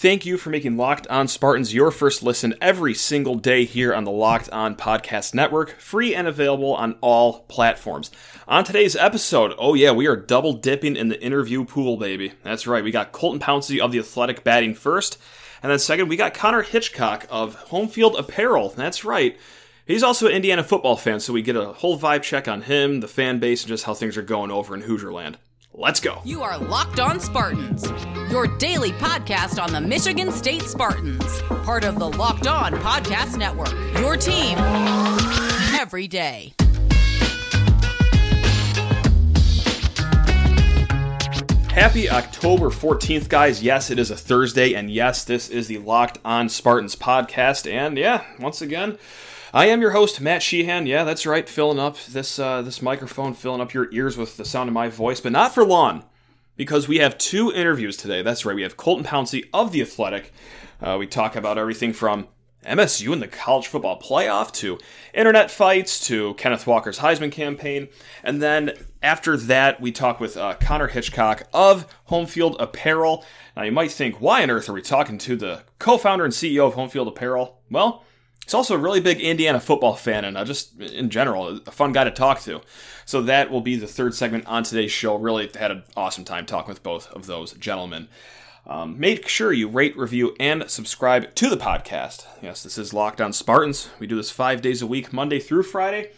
Thank you for making Locked On Spartans your first listen every single day here on the Locked On Podcast Network, free and available on all platforms. On today's episode, oh yeah, we are double dipping in the interview pool, baby. That's right, we got Colton Pouncey of The Athletic batting first, and then second, we got Connor Hitchcock of Home Field Apparel. That's right. He's also an Indiana football fan, so we get a whole vibe check on him, the fan base, and just how things are going over in Hoosierland. Let's go. You are Locked On Spartans, your daily podcast on the Michigan State Spartans, part of the Locked On Podcast Network. Your team every day. Happy October 14th, guys. Yes, it is a Thursday, and yes, this is the Locked On Spartans podcast. And yeah, once again, I am your host, Matt Sheehan. Yeah, that's right, filling up this uh, this microphone, filling up your ears with the sound of my voice, but not for long, because we have two interviews today. That's right, we have Colton Pouncey of the Athletic. Uh, we talk about everything from MSU and the college football playoff to internet fights to Kenneth Walker's Heisman campaign, and then after that, we talk with uh, Connor Hitchcock of Home Field Apparel. Now, you might think, why on earth are we talking to the co-founder and CEO of Home Field Apparel? Well He's also a really big Indiana football fan and uh, just in general, a fun guy to talk to. So that will be the third segment on today's show. Really had an awesome time talking with both of those gentlemen. Um, make sure you rate, review, and subscribe to the podcast. Yes, this is Locked On Spartans. We do this five days a week, Monday through Friday.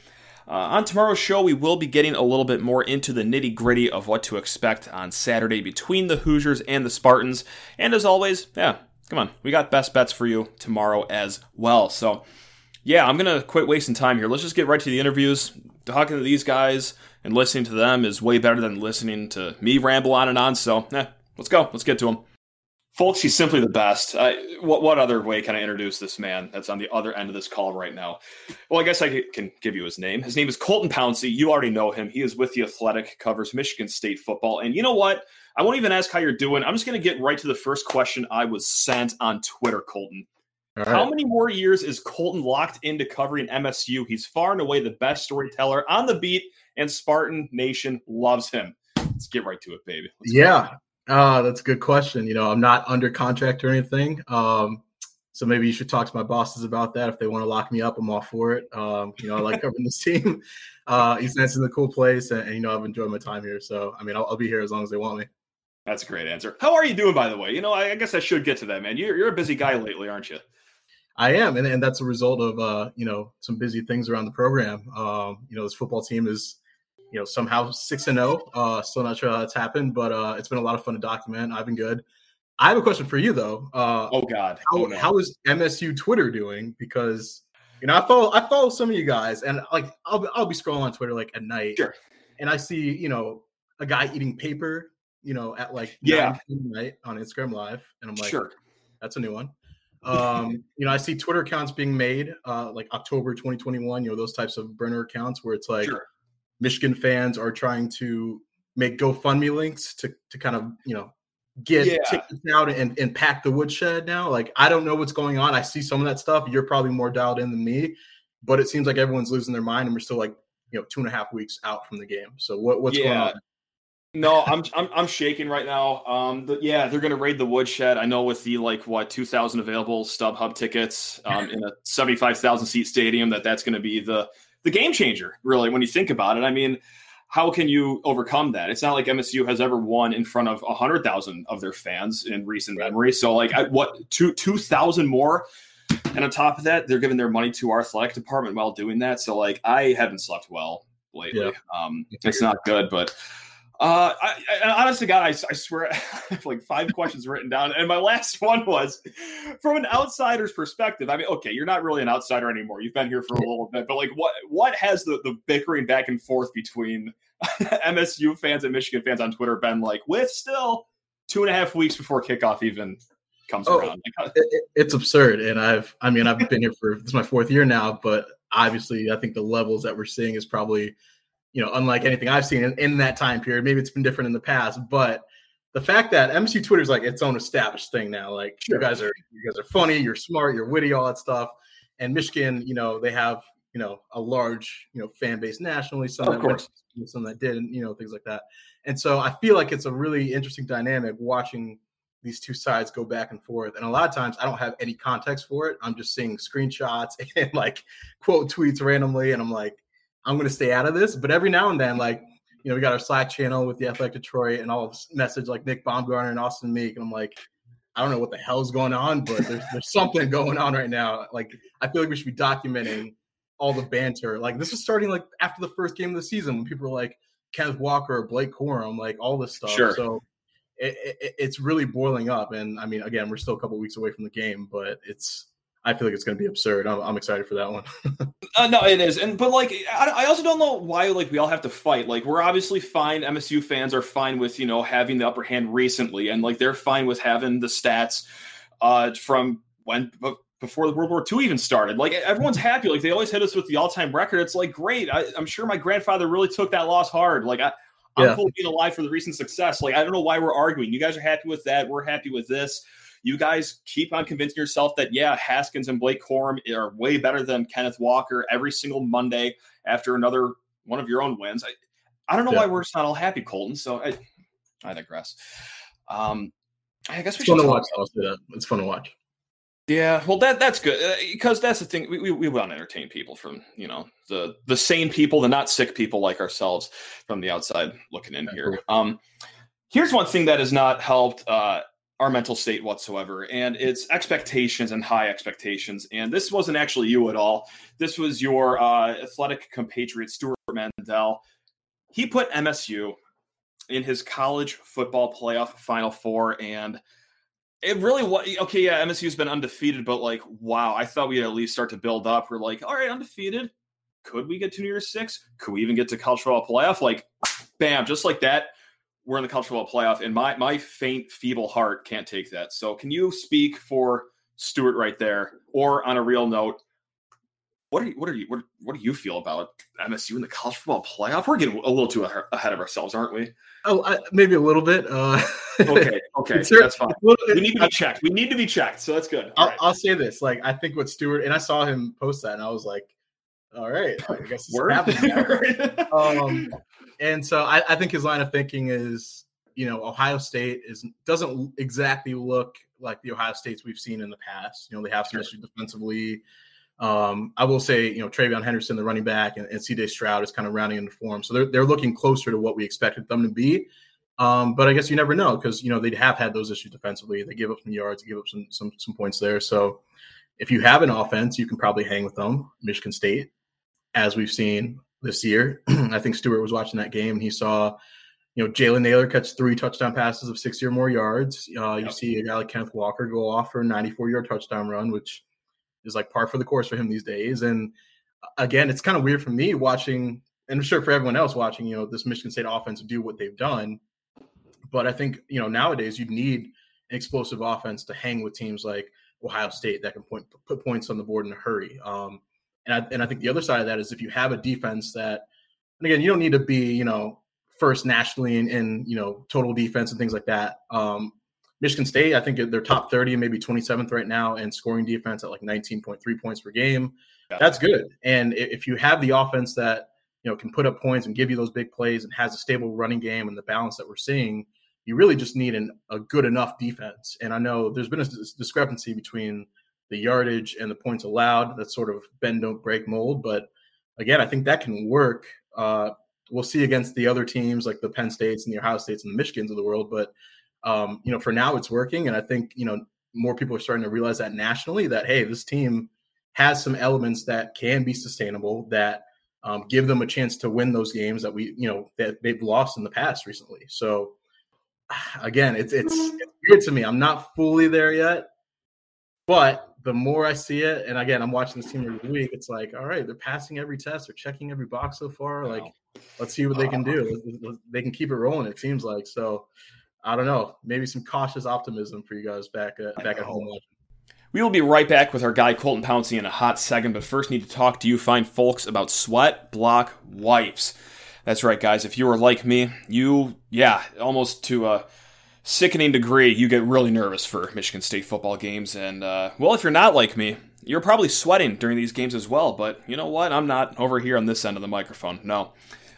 Uh, on tomorrow's show, we will be getting a little bit more into the nitty gritty of what to expect on Saturday between the Hoosiers and the Spartans. And as always, yeah, come on, we got best bets for you tomorrow as well. So, yeah, I'm gonna quit wasting time here. Let's just get right to the interviews. Talking to these guys and listening to them is way better than listening to me ramble on and on. So, eh, let's go. Let's get to them. Folks, he's simply the best. I, what what other way can I introduce this man that's on the other end of this call right now? Well, I guess I can give you his name. His name is Colton Pouncey. You already know him. He is with the Athletic, covers Michigan State football. And you know what? I won't even ask how you're doing. I'm just going to get right to the first question I was sent on Twitter, Colton. Right. How many more years is Colton locked into covering MSU? He's far and away the best storyteller on the beat, and Spartan Nation loves him. Let's get right to it, baby. Let's yeah, uh, that's a good question. You know, I'm not under contract or anything. Um, so maybe you should talk to my bosses about that. If they want to lock me up, I'm all for it. Um, you know, I like covering this team. Uh, East Lansing's a cool place, and, and, you know, I've enjoyed my time here. So, I mean, I'll, I'll be here as long as they want me. That's a great answer. How are you doing, by the way? You know, I, I guess I should get to that, man. You're, you're a busy guy lately, aren't you? I am, and, and that's a result of uh, you know some busy things around the program. Um, you know, this football team is you know somehow six and zero. Oh. Uh, still not sure how that's happened, but uh, it's been a lot of fun to document. I've been good. I have a question for you though. Uh, oh God, how, oh, no. how is MSU Twitter doing? Because you know I follow I follow some of you guys, and like I'll I'll be scrolling on Twitter like at night, sure. and I see you know a guy eating paper you know, at like yeah night on Instagram Live, and I'm like, sure, that's a new one. Um, you know, I see Twitter accounts being made, uh, like October 2021. You know, those types of burner accounts where it's like sure. Michigan fans are trying to make GoFundMe links to to kind of you know get yeah. tickets out and, and pack the woodshed now. Like I don't know what's going on. I see some of that stuff. You're probably more dialed in than me, but it seems like everyone's losing their mind and we're still like, you know, two and a half weeks out from the game. So what, what's yeah. going on? No, I'm, I'm I'm shaking right now. Um, the, yeah, they're gonna raid the woodshed. I know with the like what 2,000 available StubHub tickets um, in a 75,000 seat stadium that that's gonna be the the game changer. Really, when you think about it, I mean, how can you overcome that? It's not like MSU has ever won in front of hundred thousand of their fans in recent memory. So like, I, what two two thousand more? And on top of that, they're giving their money to our athletic department while doing that. So like, I haven't slept well lately. Yeah. Um, it's not good, but. Uh, I, I, honest to God, I, I swear, I have like five questions written down, and my last one was from an outsider's perspective. I mean, okay, you're not really an outsider anymore. You've been here for a little bit, but like, what what has the the bickering back and forth between MSU fans and Michigan fans on Twitter been like? With still two and a half weeks before kickoff even comes oh, around, it, it's absurd. And I've, I mean, I've been here for this is my fourth year now, but obviously, I think the levels that we're seeing is probably you know, unlike anything I've seen in, in that time period. Maybe it's been different in the past, but the fact that MSU Twitter is like its own established thing now. Like sure. you guys are you guys are funny, you're smart, you're witty, all that stuff. And Michigan, you know, they have you know a large you know fan base nationally. Some of that course. Went, some that didn't, you know, things like that. And so I feel like it's a really interesting dynamic watching these two sides go back and forth. And a lot of times I don't have any context for it. I'm just seeing screenshots and like quote tweets randomly. And I'm like, I'm going to stay out of this. But every now and then, like, you know, we got our Slack channel with the Athletic Detroit and all message like Nick Baumgartner and Austin Meek. And I'm like, I don't know what the hell's going on, but there's, there's something going on right now. Like, I feel like we should be documenting all the banter. Like, this was starting like after the first game of the season when people were like, Kenneth Walker or Blake Corum, like all this stuff. Sure. So it, it, it's really boiling up. And I mean, again, we're still a couple weeks away from the game, but it's I feel like it's going to be absurd. I'm, I'm excited for that one. uh, no, it is, and but like I, I, also don't know why like we all have to fight. Like we're obviously fine. MSU fans are fine with you know having the upper hand recently, and like they're fine with having the stats uh, from when before the World War II even started. Like everyone's happy. Like they always hit us with the all time record. It's like great. I, am sure my grandfather really took that loss hard. Like I, I'm yeah. cool being alive for the recent success. Like I don't know why we're arguing. You guys are happy with that. We're happy with this. You guys keep on convincing yourself that yeah, Haskins and Blake Corum are way better than Kenneth Walker every single Monday after another one of your own wins. I, I don't know yeah. why we're not all happy, Colton. So I, I digress. Um, I guess we it's should fun to watch. I'll say that it's fun to watch. Yeah, well, that that's good uh, because that's the thing. We, we, we want to entertain people from you know the the sane people, the not sick people like ourselves from the outside looking in here. Um, here's one thing that has not helped uh, our mental state whatsoever, and it's expectations and high expectations. And this wasn't actually you at all. This was your uh, athletic compatriot Stewart Mandel. He put MSU in his college football playoff Final Four, and it really was okay. Yeah, MSU's been undefeated, but like, wow, I thought we'd at least start to build up. We're like, all right, undefeated. Could we get to New Year's Six? Could we even get to college football playoff? Like, bam, just like that, we're in the college football playoff, and my my faint, feeble heart can't take that. So, can you speak for Stewart right there, or on a real note? What are you, what are you what, what do you feel about MSU in the college football playoff? We're getting a little too ahead of ourselves, aren't we? Oh, I, maybe a little bit. Uh, okay, okay, that's fine. we need to be checked. We need to be checked, so that's good. I'll, right. I'll, say this: like, I think what Stewart and I saw him post that, and I was like, "All right, I guess it's happening." um, and so I, I think his line of thinking is, you know, Ohio State is doesn't exactly look like the Ohio States we've seen in the past. You know, they have some issues defensively. Um, I will say, you know, TreVeyon Henderson, the running back, and, and CJ Stroud is kind of rounding into form. So they're, they're looking closer to what we expected them to be. Um, but I guess you never know because, you know, they have had those issues defensively. They give up some yards, they give up some, some, some points there. So if you have an offense, you can probably hang with them. Michigan State, as we've seen this year. I think Stewart was watching that game and he saw, you know, Jalen Nailor catch three touchdown passes of 60 or more yards. Uh, you see a guy like Kenneth Walker go off for a 94 yard touchdown run, which is like par for the course for him these days. And uh, again, it's kind of weird for me watching, and I'm sure for everyone else watching, you know, this Michigan State offense do what they've done. But I think, you know, nowadays you need an explosive offense to hang with teams like Ohio State that can point, put points on the board in a hurry. Um, and I, and I think the other side of that is if you have a defense that, and again, you don't need to be, you know, first nationally in, in you know, total defense and things like that. Um, Michigan State, I think they're top 30 and maybe 27th right now in scoring defense at like 19.3 points per game. Yeah. That's good. And if you have the offense that, you know, can put up points and give you those big plays and has a stable running game and the balance that we're seeing, you really just need an, a good enough defense. And I know there's been a discrepancy between the yardage and the points allowed. That's sort of bend don't break mold. But again, I think that can work. Uh, we'll see against the other teams like the Penn States and the Ohio States and the Michigans of the world. But um, you know, for now it's working, and I think you know more people are starting to realize that nationally that hey, this team has some elements that can be sustainable that um, give them a chance to win those games that we you know that they've lost in the past recently. So again, it's it's, it's weird to me. I'm not fully there yet, but the more I see it, and again, I'm watching this team every week. It's like, all right, they're passing every test, they're checking every box so far. Like, let's see what they can do. They can keep it rolling. It seems like so. I don't know, maybe some cautious optimism for you guys back uh, at, back at home. We will be right back with our guy Colton Pouncey in a hot second, but first need to talk to you fine folks about Sweat Block Wipes. That's right, guys. If you are like me, you, yeah, almost to a sickening degree, you get really nervous for Michigan State football games. And, uh, well, if you're not like me, you're probably sweating during these games as well. But you know what? I'm not over here on this end of the microphone. No.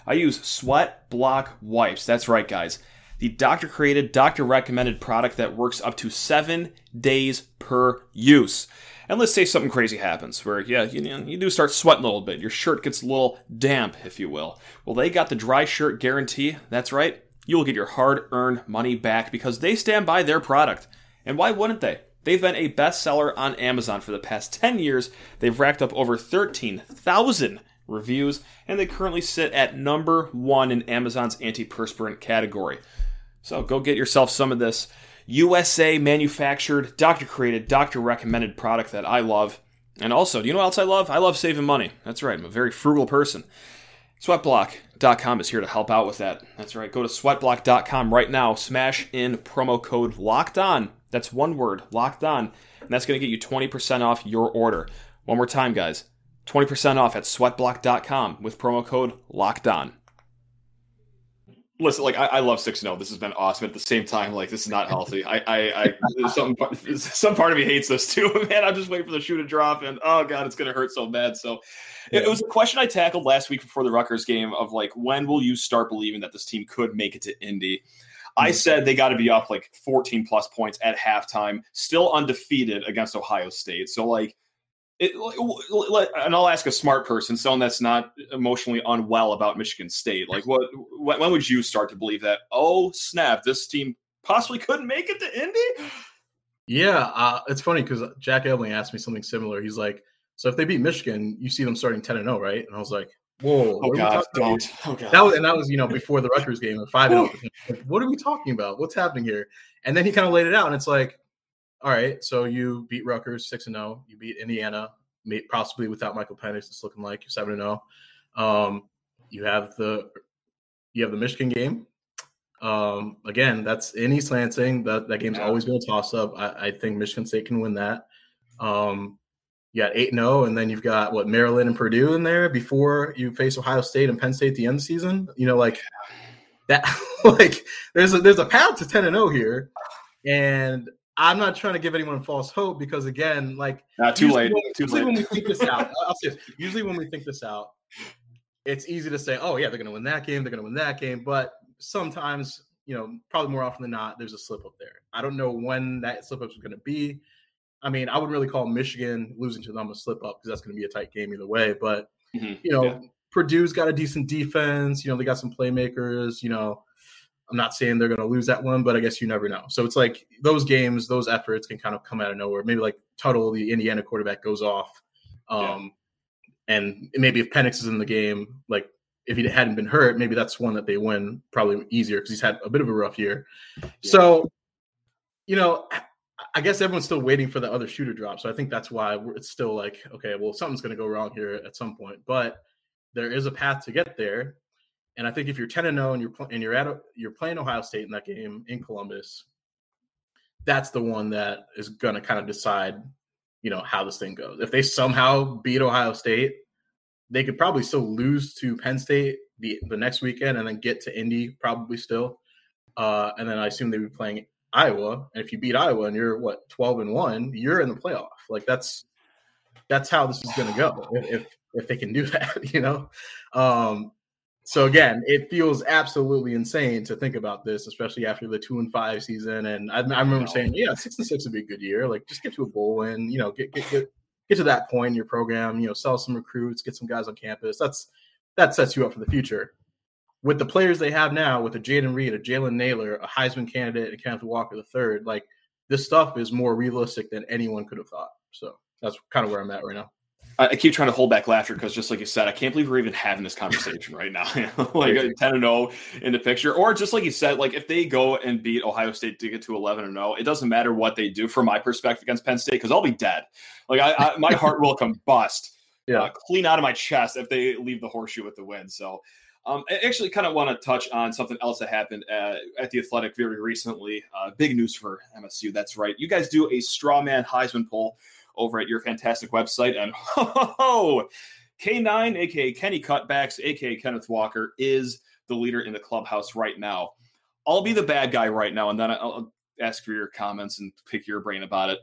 I use Sweat Block Wipes. That's right, guys. the doctor created, doctor recommended product that works up to seven days per use. And let's say something crazy happens where, yeah, you, you do start sweating a little bit. Your shirt gets a little damp, if you will. Well, they got the dry shirt guarantee. That's right. You'll get your hard earned money back because they stand by their product. And why wouldn't they? They've been a bestseller on Amazon for the past 10 years. They've racked up over 13,000 reviews, and they currently sit at number one in Amazon's antiperspirant category. So go get yourself some of this USA manufactured, doctor created, doctor recommended product that I love. And also, do you know what else I love? I love saving money. That's right, I'm a very frugal person. Sweatblock.com is here to help out with that. That's right, go to sweatblock.com right now, smash in promo code LOCKED ON. That's one word, locked on. And that's going to get you 20% off your order. One more time, guys 20% off at sweatblock.com with promo code locked on listen, like I, I love six zero. This has been awesome. At the same time, like this is not healthy. I, I, I some some part of me hates this too. Man, I'm just waiting for the shoe to drop, and oh god, it's gonna hurt so bad. So, yeah. it, it was a question I tackled last week before the Rutgers game of like, when will you start believing that this team could make it to Indy? I mm-hmm. said they got to be up like 14 plus points at halftime, still undefeated against Ohio State. So like it, and I'll ask a smart person, someone that's not emotionally unwell about Michigan State. Like, what? When would you start to believe that? Oh, snap! This team possibly couldn't make it to Indy. Yeah, uh, it's funny because Jack Ebling asked me something similar. He's like, "So if they beat Michigan, you see them starting ten and zero, oh, right?" And I was like, "Whoa, oh god, don't!" Oh god, that was and that was you know before the Rutgers game five and. Oh. What are we talking about? What's happening here? And then he kind of laid it out, and it's like, all right, so you beat Rutgers six and zero. You beat Indiana, possibly without Michael Penix. It's looking like you're seven and zero. Um, you have the you have the Michigan game. Um, again, that's in East Lansing. That that game's yeah. always been a toss up. I, I, think Michigan State can win that. Um, you got eight and zero, and then you've got what Maryland and Purdue in there before you face Ohio State and Penn State at the end of the season. You know, like that. like there's a there's a path to ten and zero here, and I'm not trying to give anyone false hope because again, like not too late. When, too late. when we think this out, I'll say this, usually when we think this out, it's easy to say, "Oh yeah, they're going to win that game. They're going to win that game." But sometimes, you know, probably more often than not, there's a slip up there. I don't know when that slip up is going to be. I mean, I wouldn't really call Michigan losing to them a slip up because that's going to be a tight game either way. But mm-hmm. you know, yeah. Purdue's got a decent defense. You know, they got some playmakers. You know, I'm not saying they're going to lose that one, but I guess you never know. So it's like those games, those efforts can kind of come out of nowhere. Maybe like Tuttle, the Indiana quarterback, goes off. Um, yeah. And maybe if Penix is in the game, like if he hadn't been hurt, maybe that's one that they win probably easier because he's had a bit of a rough year. Yeah. So, you know, I guess everyone's still waiting for the other shooter drop. So I think that's why it's still like, okay, well, something's going to go wrong here at some point. But there is a path to get there. And I think if you're 10 and 0 and you're and you're at you're playing Ohio State in that game in Columbus, that's the one that is going to kind of decide, you know, how this thing goes. If they somehow beat Ohio State, they could probably still lose to Penn State the the next weekend and then get to Indy probably still. Uh, and then I assume they'd be playing Iowa. And if you beat Iowa and you're what 12 and 1, you're in the playoff. Like that's that's how this is going to go if if they can do that, you know. Um, so again, it feels absolutely insane to think about this, especially after the two and five season. And I, I remember saying, yeah, six and six would be a good year. Like just get to a bowl win, you know, get get get get to that point in your program. You know, sell some recruits, get some guys on campus. That's that sets you up for the future. With the players they have now, with a Jayden Reed, a Jalen Nailor, a Heisman candidate, and Kenneth Walker the third, like this stuff is more realistic than anyone could have thought. So that's kind of where I'm at right now. I keep trying to hold back laughter because, just like you said, I can't believe we're even having this conversation right now. like ten and zero oh in the picture, or just like you said, like if they go and beat Ohio State to get to eleven and zero, oh, it doesn't matter what they do from my perspective against Penn State because I'll be dead. Like I, I my heart will combust, yeah, uh, clean out of my chest if they leave the horseshoe with the win. So. Um, I actually kind of want to touch on something else that happened uh, at the Athletic very recently. Uh, big news for MSU. That's right. You guys do a straw man Heisman poll over at your fantastic website. And ho, ho, ho, K9, aka Kenny Cutbacks, aka Kenneth Walker, is the leader in the clubhouse right now. I'll be the bad guy right now, and then I'll ask for your comments and pick your brain about it.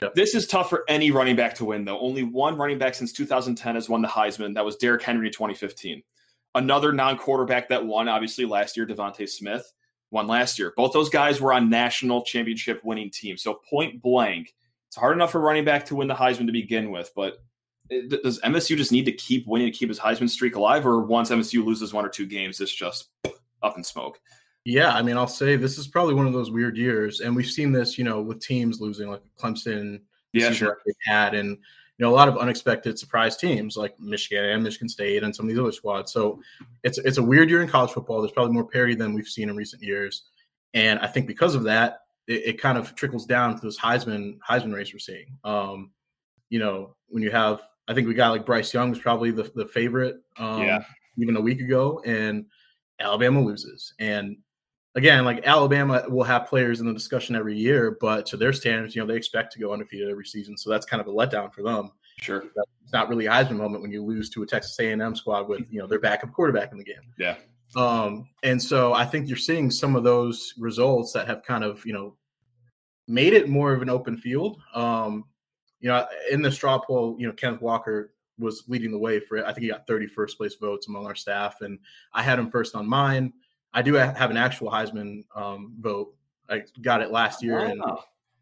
Yeah. This is tough for any running back to win, though. Only one running back since 2010 has won the Heisman. That was Derrick Henry in 2015. Another non quarterback that won, obviously, last year, DeVonta Smith. won last year. Both those guys were on national championship winning teams. So point blank, it's hard enough for running back to win the Heisman to begin with, but does MSU just need to keep winning to keep his Heisman streak alive, or once MSU loses one or two games, it's just up in smoke? Yeah, I mean, I'll say this is probably one of those weird years, and we've seen this, you know, with teams losing like Clemson, yeah, sure, had, and you know, a lot of unexpected surprise teams like Michigan and Michigan State and some of these other squads. So it's it's a weird year in college football. There's probably more parity than we've seen in recent years, and I think because of that, it, it kind of trickles down to this Heisman Heisman race we're seeing. Um, you know, when you have, I think we got like Bryce Young was probably the the favorite, um, yeah, even a week ago, and Alabama loses, and again, like Alabama will have players in the discussion every year, but to their standards, you know, they expect to go undefeated every season. So that's kind of a letdown for them. Sure. It's not really a Heisman moment when you lose to a Texas A&M squad with, you know, their backup quarterback in the game. Yeah. Um, and so I think you're seeing some of those results that have kind of, you know, made it more of an open field. Um, you know, in the straw poll, you know, Kenneth Walker was leading the way for it. I think he got 31st place votes among our staff, and I had him first on mine. I do have an actual Heisman um, vote. I got it last year, wow. and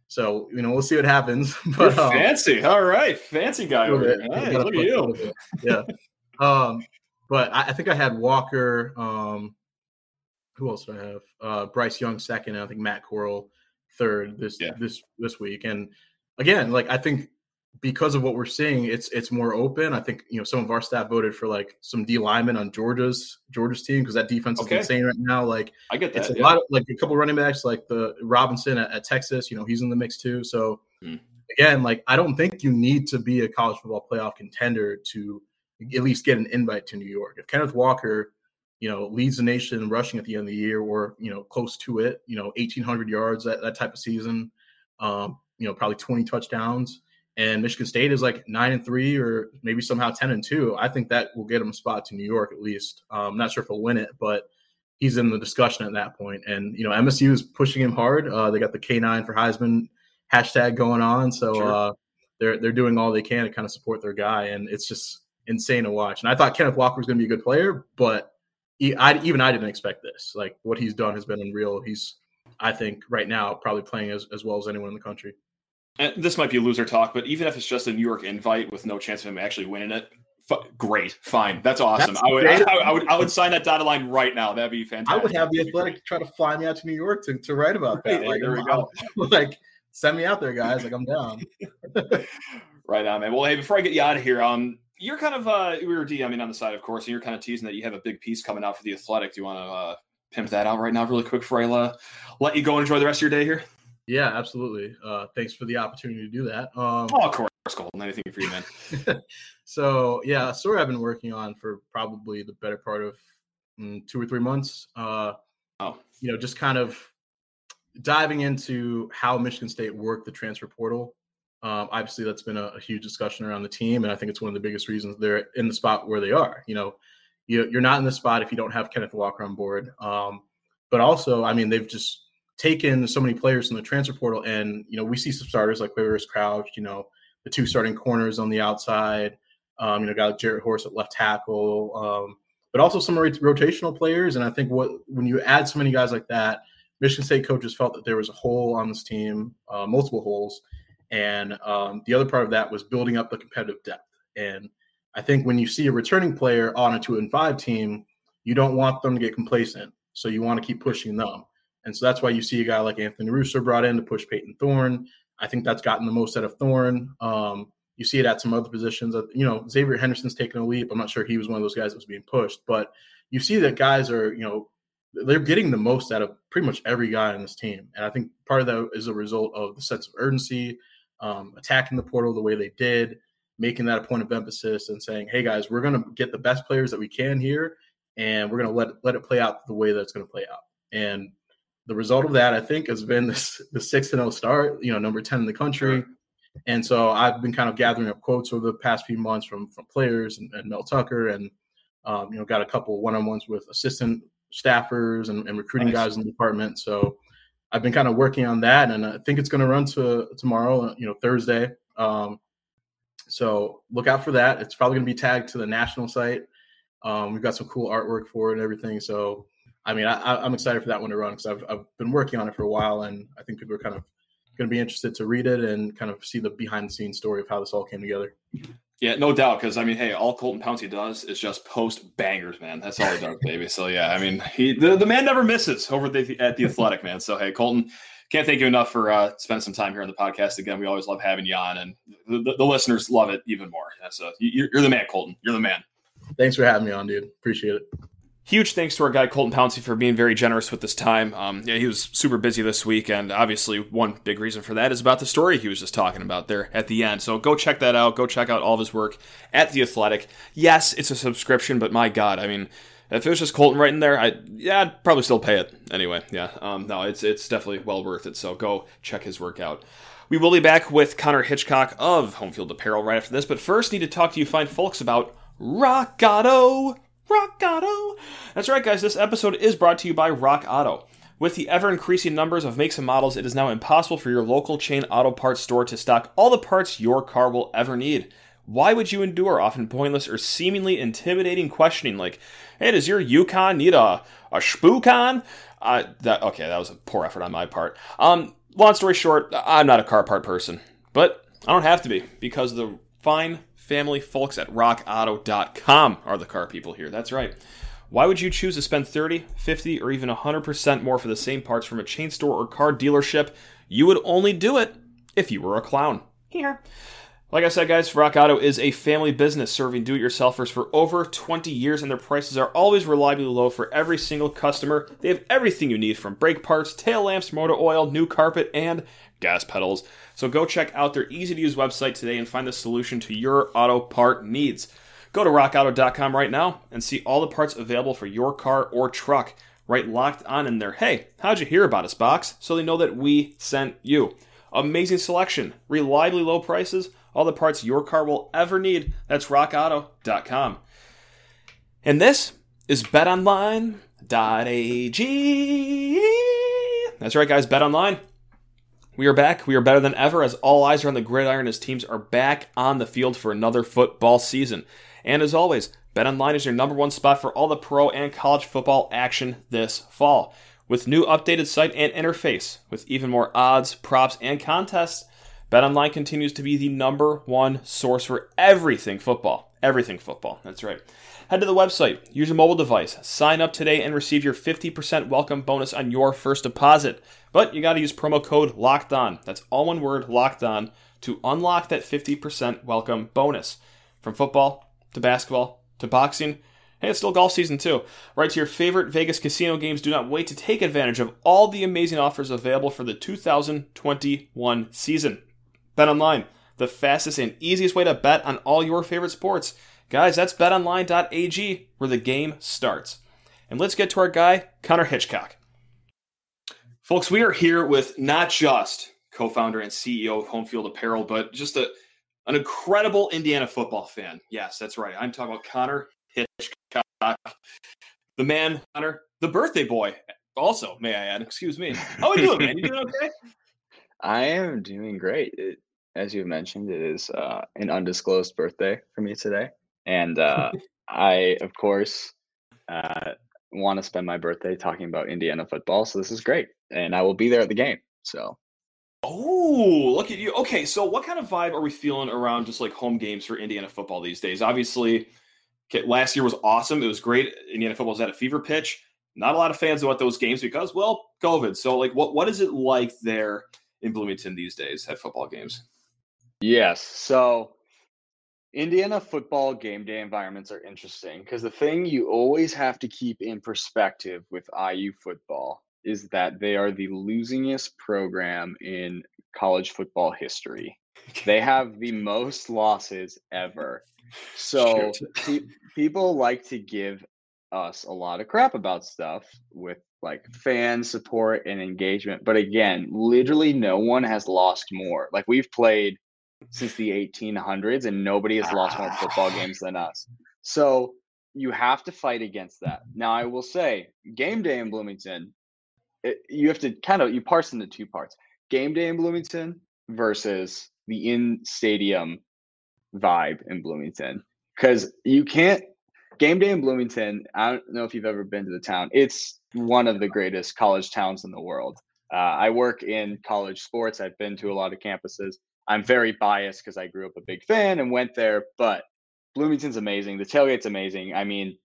so you know we'll see what happens. But um, fancy, all right, fancy guy over here. Hey, look at you. Yeah. um, but I, I, think I had Walker. Um, who else did I have? Uh, Bryce Young second. and I think Matt Corral third this yeah. this this week. And again, like I think because of what we're seeing, it's it's more open. I think you know some of our staff voted for like some D linemen on Georgia's Georgia's team because that defense okay. is insane right now. Like I get that. It's a yeah. lot of like a couple running backs like the Robinson at, at Texas. You know he's in the mix too. So hmm. again, like I don't think you need to be a college football playoff contender to at least get an invite to New York. If Kenneth Walker, you know, leads the nation in rushing at the end of the year or you know close to it, you know, eighteen hundred yards that that type of season, um, you know, probably twenty touchdowns and Michigan State is like nine and three or maybe somehow ten and two, I think that will get him a spot to New York at least. Um, I'm not sure if he'll win it, but he's in the discussion at that point. And you know, MSU is pushing him hard. Uh, they got the K9 for Heisman hashtag going on, so sure. uh, they're they're doing all they can to kind of support their guy, and it's just insane to watch. And I thought Kenneth Walker was going to be a good player, but he, I, even I didn't expect this. Like what he's done has been unreal. He's I think right now probably playing as, as well as anyone in the country and this might be loser talk, but even if it's just a New York invite with no chance of him actually winning it, f- great, fine, that's awesome. That's I, would, I, I, would, I would sign that dotted line right now. That'd be fantastic. I would have the Athletic try to fly me out to New York to, to write about that. like, there we go. Like, send me out there, guys. Like, I'm down. right on, man. Well, hey, before I get you out of here, um, you're kind of uh, we were DMing on the side, of course, and you're kind of teasing that you have a big piece coming out for the Athletic. Do you want to uh, pimp that out right now, really quick, before I uh, let you go and enjoy the rest of your day here? Yeah, absolutely. Uh, thanks for the opportunity to do that. Um, oh, of course, Colton. Anything for you, man. so, yeah, a story I've been working on for probably the better part of mm, two or three months. Uh, oh, you know, just kind of diving into how Michigan State worked the transfer portal. Um, obviously, that's been a, a, huge discussion around the team, and I think it's one of the biggest reasons they're in the spot where they are. You know, you, are not in the spot if you don't have Kenneth Walker on board. Um, but also, I mean, they've just taken so many players in the transfer portal, and you know we see some starters like Quavaris Crouch, you know the two starting corners on the outside, um, you know, got Jarrett Horst at left tackle, um, but also some rotational players. And I think what when you add so many guys like that, Michigan State coaches felt that there was a hole on this team, uh, multiple holes, and um, the other part of that was building up the competitive depth. And I think when you see a returning player on a two and five team, you don't want them to get complacent, so you want to keep pushing them. And so that's why you see a guy like Anthony Russo brought in to push Payton Thorne. I think that's gotten the most out of Thorne. Um, you see it at some other positions. You know, Xavier Henderson's taken a leap. I'm not sure he was one of those guys that was being pushed, but you see that guys are, you know, they're getting the most out of pretty much every guy on this team. And I think part of that is a result of the sense of urgency, um, attacking the portal the way they did, making that a point of emphasis and saying, hey guys, we're going to get the best players that we can here, and we're going to let let it play out the way that it's going to play out. And the result of that, I think, has been this the six and zero oh start. You know, number ten in the country. And so I've been kind of gathering up quotes over the past few months from from players and, and Mel Tucker, and um, you know, got a couple one on ones with assistant staffers and, and recruiting nice. guys in the department. So I've been kind of working on that, and I think it's going to run to tomorrow, you know, Thursday. Um, so look out for that. It's probably going to be tagged to the national site. Um, we've got some cool artwork for it and everything. So I mean, I, am excited for that one to run because I've, I've been working on it for a while, and I think people are kind of going to be interested to read it and kind of see the behind the scenes story of how this all came together. Yeah, no doubt. Because I mean, hey, all Colton Pouncey does is just post bangers, man. That's all he does, baby. So yeah, I mean, he the, the man never misses over the, at the Athletic, man. So hey, Colton, can't thank you enough for uh, spending some time here on the podcast. Again, we always love having you on, and the, the listeners love it even more. So you're, you're the man, Colton. You're the man. Thanks for having me on, dude. Appreciate it. Huge thanks to our guy Colton Pouncey for being very generous with this time. Um, yeah, he was super busy this week, and obviously one big reason for that is about the story he was just talking about there at the end. So go check that out. Go check out all of his work at the Athletic. Yes, it's a subscription, but my God, I mean, if it was just Colton right in there, I yeah, I'd probably still pay it anyway. Yeah, um, no, it's it's definitely well worth it. So go check his work out. We will be back with Connor Hitchcock of Homefield Apparel right after this, but first need to talk to you fine folks about Rock. Rock Auto. That's right, guys. This episode is brought to you by Rock Auto. With the ever increasing numbers of makes and models, it is now impossible for your local chain auto parts store to stock all the parts your car will ever need. Why would you endure often pointless or seemingly intimidating questioning like, hey, does your Yukon need a, a spook on? Uh, that, okay, that was a poor effort on my part. Um, long story short, I'm not a car part person, but I don't have to be because the fine family folks at rockauto.com are the car people here. That's right. Why would you choose to spend 30, 50, or even 100% more for the same parts from a chain store or car dealership? You would only do it if you were a clown. Here. Like I said, guys, Rock Auto is a family business serving do it yourselfers for over 20 years, and their prices are always reliably low for every single customer. They have everything you need from brake parts, tail lamps, motor oil, new carpet, and gas pedals. So go check out their easy to use website today and find the solution to your auto part needs. Go to rockauto.com right now and see all the parts available for your car or truck. Right locked on in there. Hey, how'd you hear about us box? So they know that we sent you. Amazing selection, reliably low prices, all the parts your car will ever need. That's rockauto.com. And this is betonline.ag. That's right, guys, betonline we are back. We are better than ever as all eyes are on the gridiron as teams are back on the field for another football season. And as always, BetOnline is your number one spot for all the pro and college football action this fall. With new updated site and interface, with even more odds, props, and contests, BetOnline continues to be the number one source for everything football. Everything football. That's right. Head to the website, use your mobile device, sign up today, and receive your 50% welcome bonus on your first deposit. But you got to use promo code LOCKED ON. That's all one word, LOCKED ON, to unlock that 50% welcome bonus. From football to basketball to boxing, Hey, it's still golf season too. Right to your favorite Vegas casino games. Do not wait to take advantage of all the amazing offers available for the 2021 season. Bet online, the fastest and easiest way to bet on all your favorite sports. Guys, that's betonline.ag where the game starts. And let's get to our guy, Connor Hitchcock. Folks, we are here with not just co founder and CEO of Homefield Apparel, but just a, an incredible Indiana football fan. Yes, that's right. I'm talking about Connor Hitchcock, the man, Connor, the birthday boy. Also, may I add, excuse me. How are you doing, man? You doing okay? I am doing great. It, as you mentioned, it is uh, an undisclosed birthday for me today. And uh, I, of course, uh, want to spend my birthday talking about Indiana football. So this is great, and I will be there at the game. So. Oh, look at you. Okay, so what kind of vibe are we feeling around just like home games for Indiana football these days? Obviously, okay, last year was awesome. It was great. Indiana football was at a fever pitch. Not a lot of fans about those games because, well, COVID. So, like, what what is it like there in Bloomington these days at football games? Yes. So Indiana football game day environments are interesting because the thing you always have to keep in perspective with IU football is that they are the losingest program in college football history. They have the most losses ever. So pe- people like to give us a lot of crap about stuff with like fan support and engagement. But again, literally no one has lost more. Like we've played since the 1800s, and nobody has lost more football ah. games than us. So you have to fight against that. Now, I will say, game day in Bloomington, it, you have to kind of you parse into two parts: game day in Bloomington versus the in stadium vibe in Bloomington, because you can't game day in Bloomington. I don't know if you've ever been to the town. It's one of the greatest college towns in the world. Uh, I work in college sports. I've been to a lot of campuses. I'm very biased because I grew up a big fan and went there, but Bloomington's amazing. The tailgate's amazing. I mean,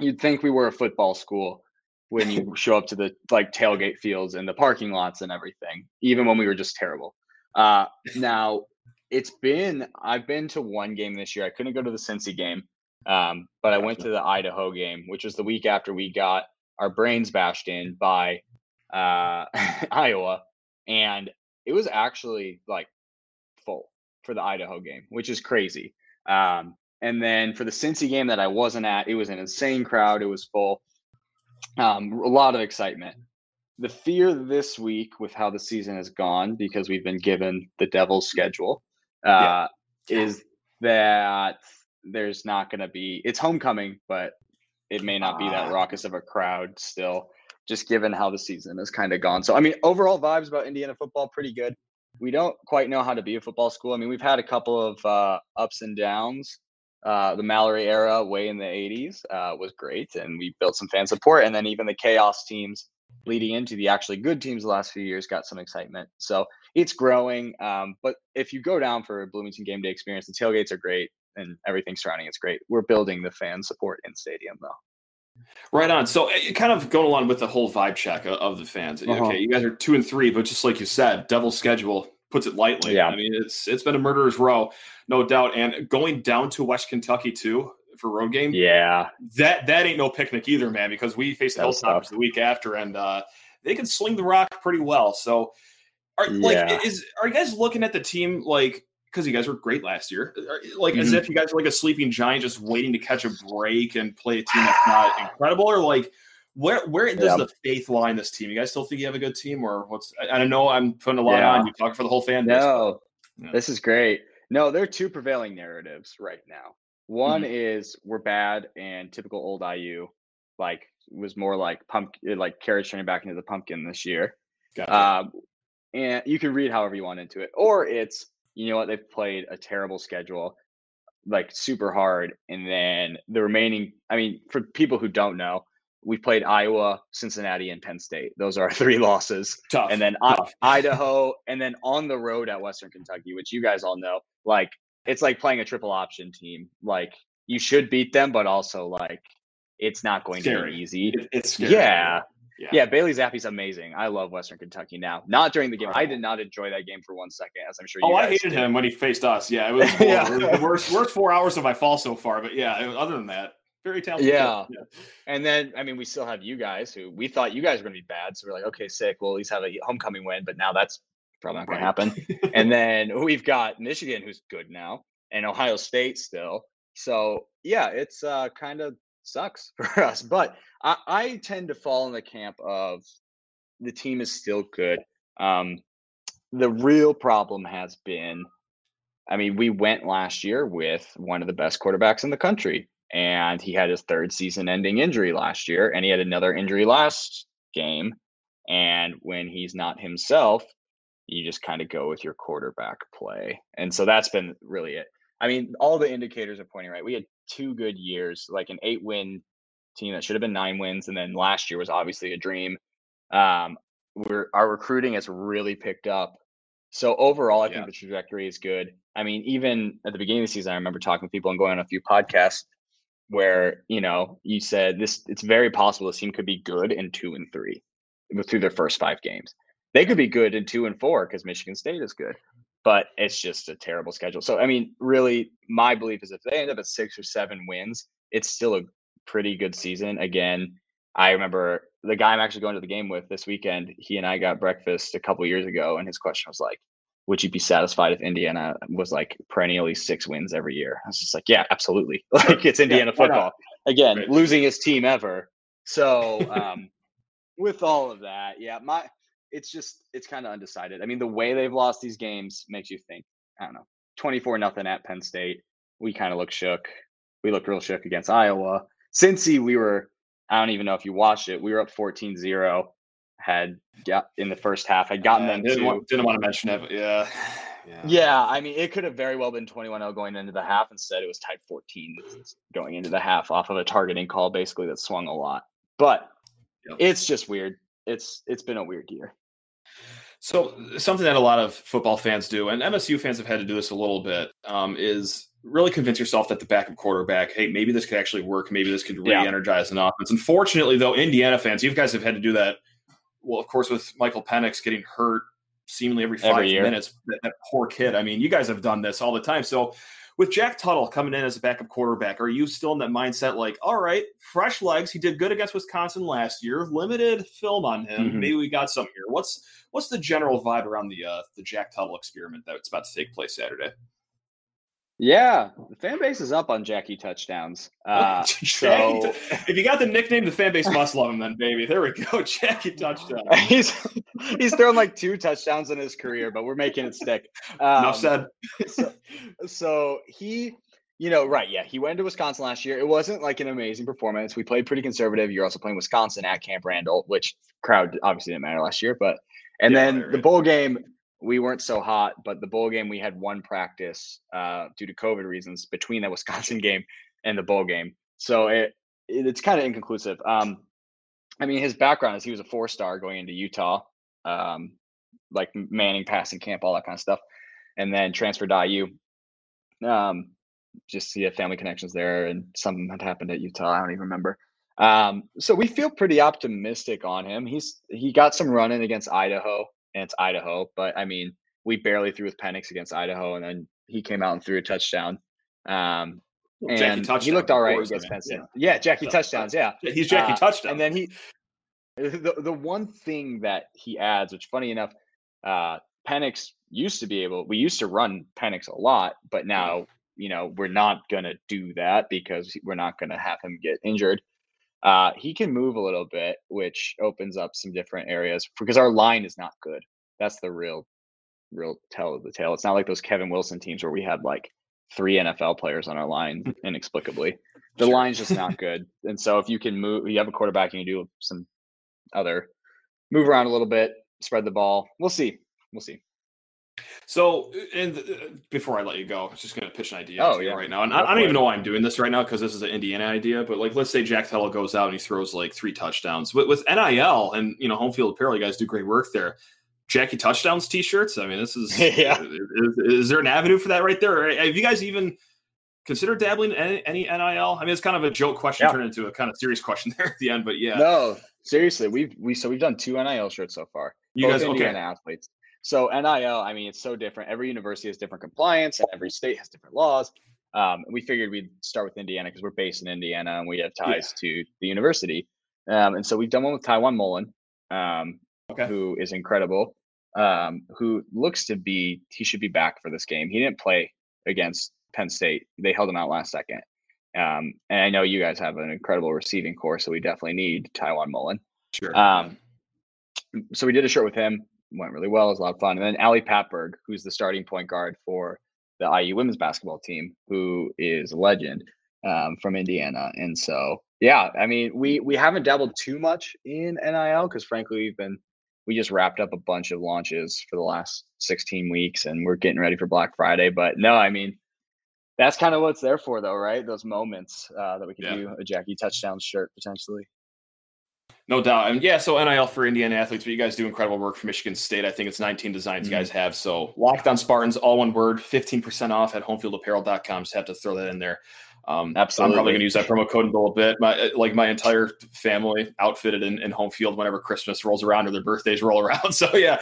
you'd think we were a football school when you show up to the like tailgate fields and the parking lots and everything, even when we were just terrible. Uh, now it's been I've been to one game this year. I couldn't go to the Cincy game, um, but I went to the Idaho game, which was the week after we got our brains bashed in by uh, Iowa, and it was actually like full for the Idaho game, which is crazy. Um, and then for the Cincy game that I wasn't at, it was an insane crowd. It was full. Um, a lot of excitement. The fear this week with how the season has gone, because we've been given the Devils schedule, uh, yeah. is that there's not going to be, it's homecoming, but it may not be that ah. raucous of a crowd still, just given how the season has kind of gone. So, I mean, overall vibes about Indiana football, pretty good. We don't quite know how to be a football school. I mean, we've had a couple of uh, ups and downs uh, the Mallory era, way in the 80s, uh, was great, and we built some fan support. And then even the chaos teams leading into the actually good teams the last few years got some excitement. So it's growing. Um, but if you go down for a Bloomington game day experience, the tailgates are great and everything surrounding it's great. We're building the fan support in stadium though. Right on. So, eh, kind of going along with the whole vibe check of the fans. Uh-huh. Okay, you guys are two and three, but just like you said, double schedule puts it lightly. Yeah. I mean, it's it's been a murderer's row, no doubt. And going down to West Kentucky too for road game. Yeah. That that ain't no picnic either, man, because we face the Hilltoppers the week after and uh they can sling the rock pretty well. So are yeah. like is are you guys looking at the team like because you guys were great last year, like mm-hmm. as if you guys are like a sleeping giant just waiting to catch a break and play a team that's not incredible, or like where where does yeah. the faith lie in this team? You guys still think you have a good team, or what's? I, I know I'm putting a lot yeah. on you, talking for the whole fan base. No, yeah. this is great. No, there are two prevailing narratives right now. One mm-hmm. is we're bad and typical old IU, like was more like pump, like carriage turning back into the pumpkin this year. Gotcha. Um, and you can read however you want into it, or it's you know what they've played a terrible schedule, like super hard, and then the remaining. I mean, for people who don't know, we played Iowa, Cincinnati, and Penn State. Those are three losses. Tough. And then Tough. Idaho, and then on the road at Western Kentucky, which you guys all know. Like it's like playing a triple option team. Like you should beat them, but also like it's not going scary. to be easy. It, it's scary. Yeah. Yeah. yeah, Bailey Zappe's amazing. I love Western Kentucky now. Not during the game. I did not enjoy that game for one second, as I'm sure you. Oh, I hated did. him when he faced us. Yeah, it was, yeah. it was the worst worst four hours of my fall so far. But yeah, other than that, very talented. Yeah. yeah. And then, I mean, we still have you guys who we thought you guys were going to be bad. So we're like, okay, sick. We'll at least have a homecoming win. But now that's probably not going right. to happen. and then we've got Michigan, who's good now, and Ohio State still. So yeah, it's uh, kind of sucks for us. But I, I tend to fall in the camp of the team is still good. Um, the real problem has been I mean, we went last year with one of the best quarterbacks in the country and he had his third season ending injury last year and he had another injury last game and when he's not himself you just kind of go with your quarterback play and so that's been really it i mean all the indicators are pointing right we had two good years like an eight win team that should have been nine wins and then last year was obviously a dream. Um we're our recruiting has really picked up. So overall i yeah. think the trajectory is good. I mean even at the beginning of the season i remember talking to people and going on a few podcasts where you know you said this it's very possible this team could be good in two and three through their first five games. They could be good in two and four because michigan state is good but it's just a terrible schedule so i mean really my belief is if they end up at six or seven wins it's still a pretty good season again i remember the guy i'm actually going to the game with this weekend he and i got breakfast a couple years ago and his question was like would you be satisfied if Indiana was like perennially six wins every year? I was just like, yeah, absolutely. Like it's Indiana yeah, football. Again, right. losing his team ever. So um, with all of that, yeah, my it's just it's kind of undecided. I mean, the way they've lost these games makes you think, I don't know, 24 nothing at Penn State. We kind of look shook. We looked real shook against Iowa. Cincy, we were, I don't even know if you watched it. We were up 14 0 had got in the first half had gotten them didn't to want, didn't want to mention it, yeah. Yeah. yeah. I mean, it could have very well been 21 0 going into the half. Instead, it was tied 14 going into the half off of a targeting call, basically, that swung a lot. But yep. it's just weird. It's It's been a weird year. So, something that a lot of football fans do, and MSU fans have had to do this a little bit, um, is really convince yourself that the backup quarterback, hey, maybe this could actually work. Maybe this could re-energize yeah. an offense. Unfortunately, though, Indiana fans, you guys have had to do that. Well, of course, with Michael Penix getting hurt seemingly every five every minutes, that, that, poor kid. I mean, you guys have done this all the time. So, with Jack Tuttle coming in as a backup quarterback, are you still in that mindset? Like, all right, fresh legs. He did good against Wisconsin last year. Limited film on him. Mm-hmm. Maybe we got some here. What's what's the general vibe around the uh, the Jack Tuttle experiment that's about to take place Saturday? Yeah, the fan base is up on Jackie touchdowns. Uh, so if you got the nickname, the fan base must love him. Then, baby, there we go, Jackie touchdown. he's he's thrown like two touchdowns in his career, but we're making it stick. Um, Enough said. so, so he, you know, right? Yeah, he went to Wisconsin last year. It wasn't like an amazing performance. We played pretty conservative. You're also playing Wisconsin at Camp Randall, which crowd obviously didn't matter last year, but and yeah, then the bowl game we weren't so hot, but the bowl game we had one practice uh, due to COVID reasons between the Wisconsin game and the bowl game. So it, it it's kind of inconclusive. Um, I mean, his background is he was a four star going into Utah, um, like Manning passing camp, all that kind of stuff, and then transferred to IU. Um, just he had family connections there, and something had happened at Utah. I don't even remember. Um, so we feel pretty optimistic on him. He's he got some running against Idaho and it's Idaho. But I mean, we barely threw with Penix against Idaho, and then he came out and threw a touchdown. Um, well, and he looked all right against Penn State. Yeah. yeah, Jackie so, touchdowns. Yeah, he's Jackie uh, touchdown. And then he, the the one thing that he adds, which funny enough, uh, Penix used to be able. We used to run Penix a lot, but now you know we're not gonna do that because we're not gonna have him get injured. Uh, he can move a little bit, which opens up some different areas because our line is not good. That's the real, real tell of the tale. It's not like those Kevin Wilson teams where we had like three NFL players on our line inexplicably. The sure. line's just not good. And so if you can move, you have a quarterback and you do some other move around a little bit, spread the ball. We'll see. We'll see. So, and uh, before I let you go, I was just going to pitch an idea oh, yeah. right now. And I, I, don't even know why I'm doing this right now because this is an Indiana idea. But like, let's say Jack Tuttle goes out and he throws like three touchdowns with, with NIL and you know home field apparel. You guys do great work there. Jackie touchdowns T-shirts. I mean, this is yeah. Is, is, there an avenue for that right there? Have you guys even considered dabbling in any, any NIL? I mean, it's kind of a joke question yeah. turned into a kind of serious question there at the end. But yeah, no, seriously, we've we so we've done two NIL shirts so far. You guys, Indiana okay? Athletes. So NIL, I mean, it's so different. Every university has different compliance, and every state has different laws. Um, we figured we'd start with Indiana because we're based in Indiana and we have ties yeah. to the university. Um, and so we've done one with Tiawan Mullen, um, okay. who is incredible, um, who looks to be, he should be back for this game. He didn't play against Penn State, they held him out last second. Um, and I know you guys have an incredible receiving core, so we definitely need Tiawan Mullen. Sure. Um, so we did a shirt with him went really well. It was a lot of fun. And then Ali Patberg, who's the starting point guard for the IU women's basketball team, who is a legend um, from Indiana. And so, yeah, I mean, we we haven't dabbled too much in NIL because frankly, we've been we just wrapped up a bunch of launches for the last 16 weeks, and we're getting ready for Black Friday. But no, I mean. That's kind of what's there for, though, right? Those moments uh, that we can yeah. do a Jackie touchdown shirt potentially. No doubt. And yeah, so NIL for Indiana athletes, but you guys do incredible work for Michigan State. I think it's 19 designs mm-hmm. you guys have. So locked on Spartans, all one word, 15% off at homefieldapparel.com. Just have to throw that in there. Um, Absolutely. I'm probably going to use that promo code in a little bit. My like my entire family outfitted in, in, home field whenever Christmas rolls around or their birthdays roll around. So yeah,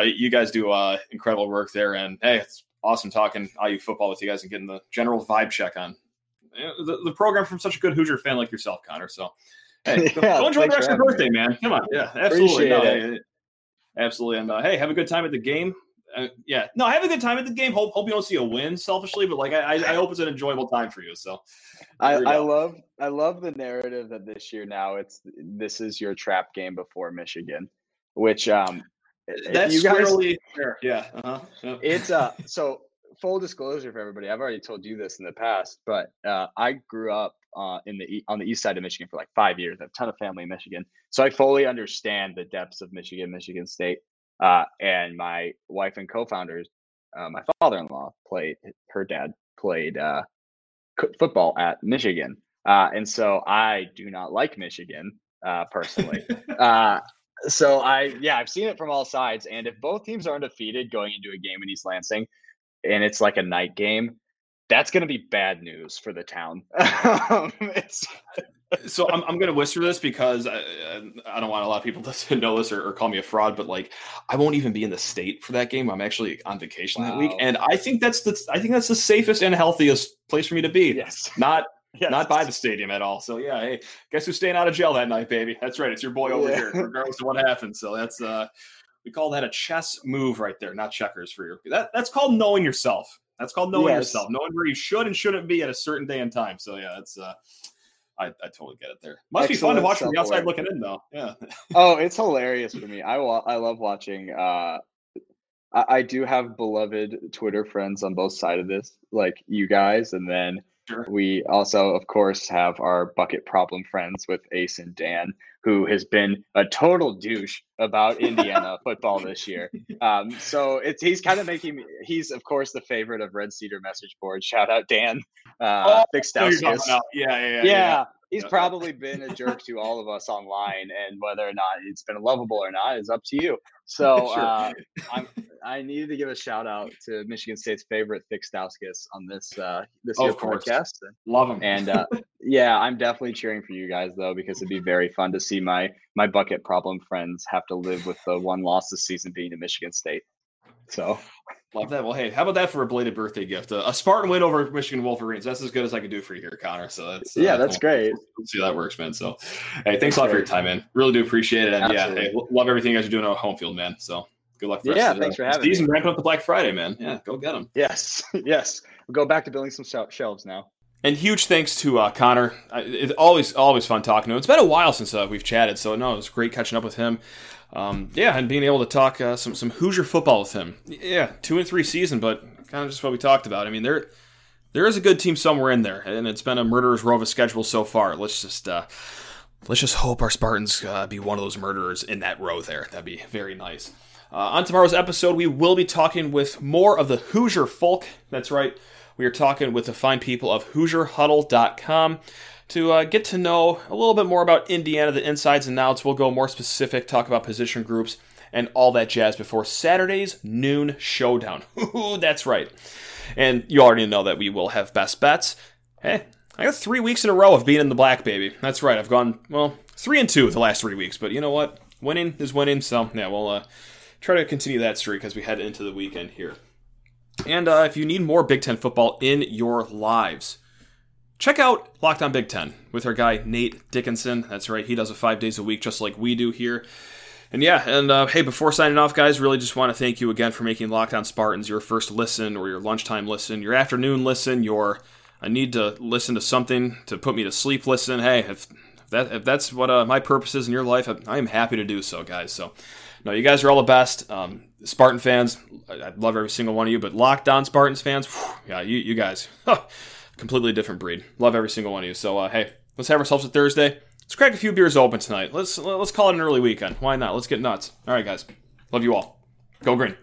you guys do uh, incredible work there. And hey, it's awesome talking IU football with you guys and getting the general vibe check on the, the program from such a good Hoosier fan like yourself, Connor. So Hey, yeah, go enjoy the rest of your birthday, me. man. Come on. Yeah, absolutely. No, hey, absolutely. And uh, hey, have a good time at the game. Uh, yeah, no, have a good time at the game. Hope hope you don't see a win selfishly, but like I, I hope it's an enjoyable time for you. So I, I love I love the narrative that this year now it's this is your trap game before Michigan, which um that's you guys, really fair. Yeah, uh-huh. yeah. It's uh so full disclosure for everybody. I've already told you this in the past, but uh, I grew up uh, in the on the east side of Michigan for like five years. I have a ton of family in Michigan, so I fully understand the depths of Michigan, Michigan State. Uh, and my wife and co-founders uh, my father-in-law played. Her dad played uh, football at Michigan, uh, and so I do not like Michigan uh, personally. uh, so I, yeah, I've seen it from all sides. And if both teams are undefeated going into a game in East Lansing, and it's like a night game, that's going to be bad news for the town. um, so I'm, I'm going to whisper this because I, I don't want a lot of people to know this or, or, call me a fraud, but like I won't even be in the state for that game. I'm actually on vacation wow. that week, and I think that's the I think that's the safest and healthiest place for me to be. Yes, not Yes. Not by the stadium at all. So yeah, hey, guess who's staying out of jail that night, baby? That's right. It's your boy over yeah. here, regardless of what happens. So that's uh we call that a chess move right there, not checkers for your that that's called knowing yourself. That's called knowing yes. yourself, knowing where you should and shouldn't be at a certain day and time. So yeah, that's uh I, I totally get it there. Must Excellent be fun to watch from the outside looking in though. Yeah. oh, it's hilarious for me. I I love watching uh I, I do have beloved Twitter friends on both sides of this, like you guys, and then Sure. We also, of course, have our bucket problem friends with Ace and Dan, who has been a total douche about Indiana football this year. Um, so it's he's kind of making me. He's of course the favorite of Red Cedar message board. Shout out Dan. Uh, oh, Yeah, yeah, yeah, yeah. He's probably been a jerk to all of us online, and whether or not it's been lovable or not is up to you. So sure. uh, I'm, I needed to give a shout out to Michigan State's favorite Thick Stauskas on this uh, this oh, year podcast. Love him, and uh, yeah, I'm definitely cheering for you guys though because it'd be very fun to see my my bucket problem friends have to live with the one loss this season being to Michigan State. So Love that. Well, hey, how about that for a belated birthday gift? Uh, a Spartan win over Michigan Wolverines. That's as good as I can do for you here, Connor. So that's uh, yeah, that's cool. great. Let's see how that works, man. So, hey, thanks that's a lot great. for your time, man. Really do appreciate it. And Absolutely. yeah, hey, love everything you guys are doing on home field, man. So good luck. For yeah, thanks for having season. me. Ramping up the Black Friday, man. Yeah, go get them. Yes, yes. We'll go back to building some shelves now. And huge thanks to uh, Connor. It's always always fun talking to him. It's been a while since uh, we've chatted, so no, it was great catching up with him. Um, yeah, and being able to talk uh, some some Hoosier football with him. Yeah, two and three season, but kind of just what we talked about. I mean, there there is a good team somewhere in there, and it's been a murderer's row of a schedule so far. Let's just uh, let's just hope our Spartans uh, be one of those murderers in that row there. That'd be very nice. Uh, on tomorrow's episode, we will be talking with more of the Hoosier folk. That's right. We are talking with the fine people of HoosierHuddle.com to uh, get to know a little bit more about Indiana, the insides and outs. We'll go more specific, talk about position groups and all that jazz before Saturday's noon showdown. Ooh, that's right. And you already know that we will have best bets. Hey, I got three weeks in a row of being in the black, baby. That's right. I've gone, well, three and two the last three weeks. But you know what? Winning is winning. So, yeah, we'll uh, try to continue that streak as we head into the weekend here. And uh, if you need more Big Ten football in your lives, check out Locked On Big Ten with our guy Nate Dickinson. That's right, he does it five days a week, just like we do here. And yeah, and uh, hey, before signing off, guys, really just want to thank you again for making Locked On Spartans your first listen or your lunchtime listen, your afternoon listen, your I need to listen to something to put me to sleep listen. Hey, if, if that if that's what uh, my purpose is in your life, I, I am happy to do so, guys. So, no, you guys are all the best. Um, Spartan fans, I, I, love every single one of you, but Locked On Spartans fans, whew, yeah, you, you guys. completely different breed. Love every single one of you. So uh, hey, let's have ourselves a Thursday. Let's crack a few beers open tonight. Let's let's call it an early weekend. Why not? Let's get nuts. All right, guys. Love you all. Go green.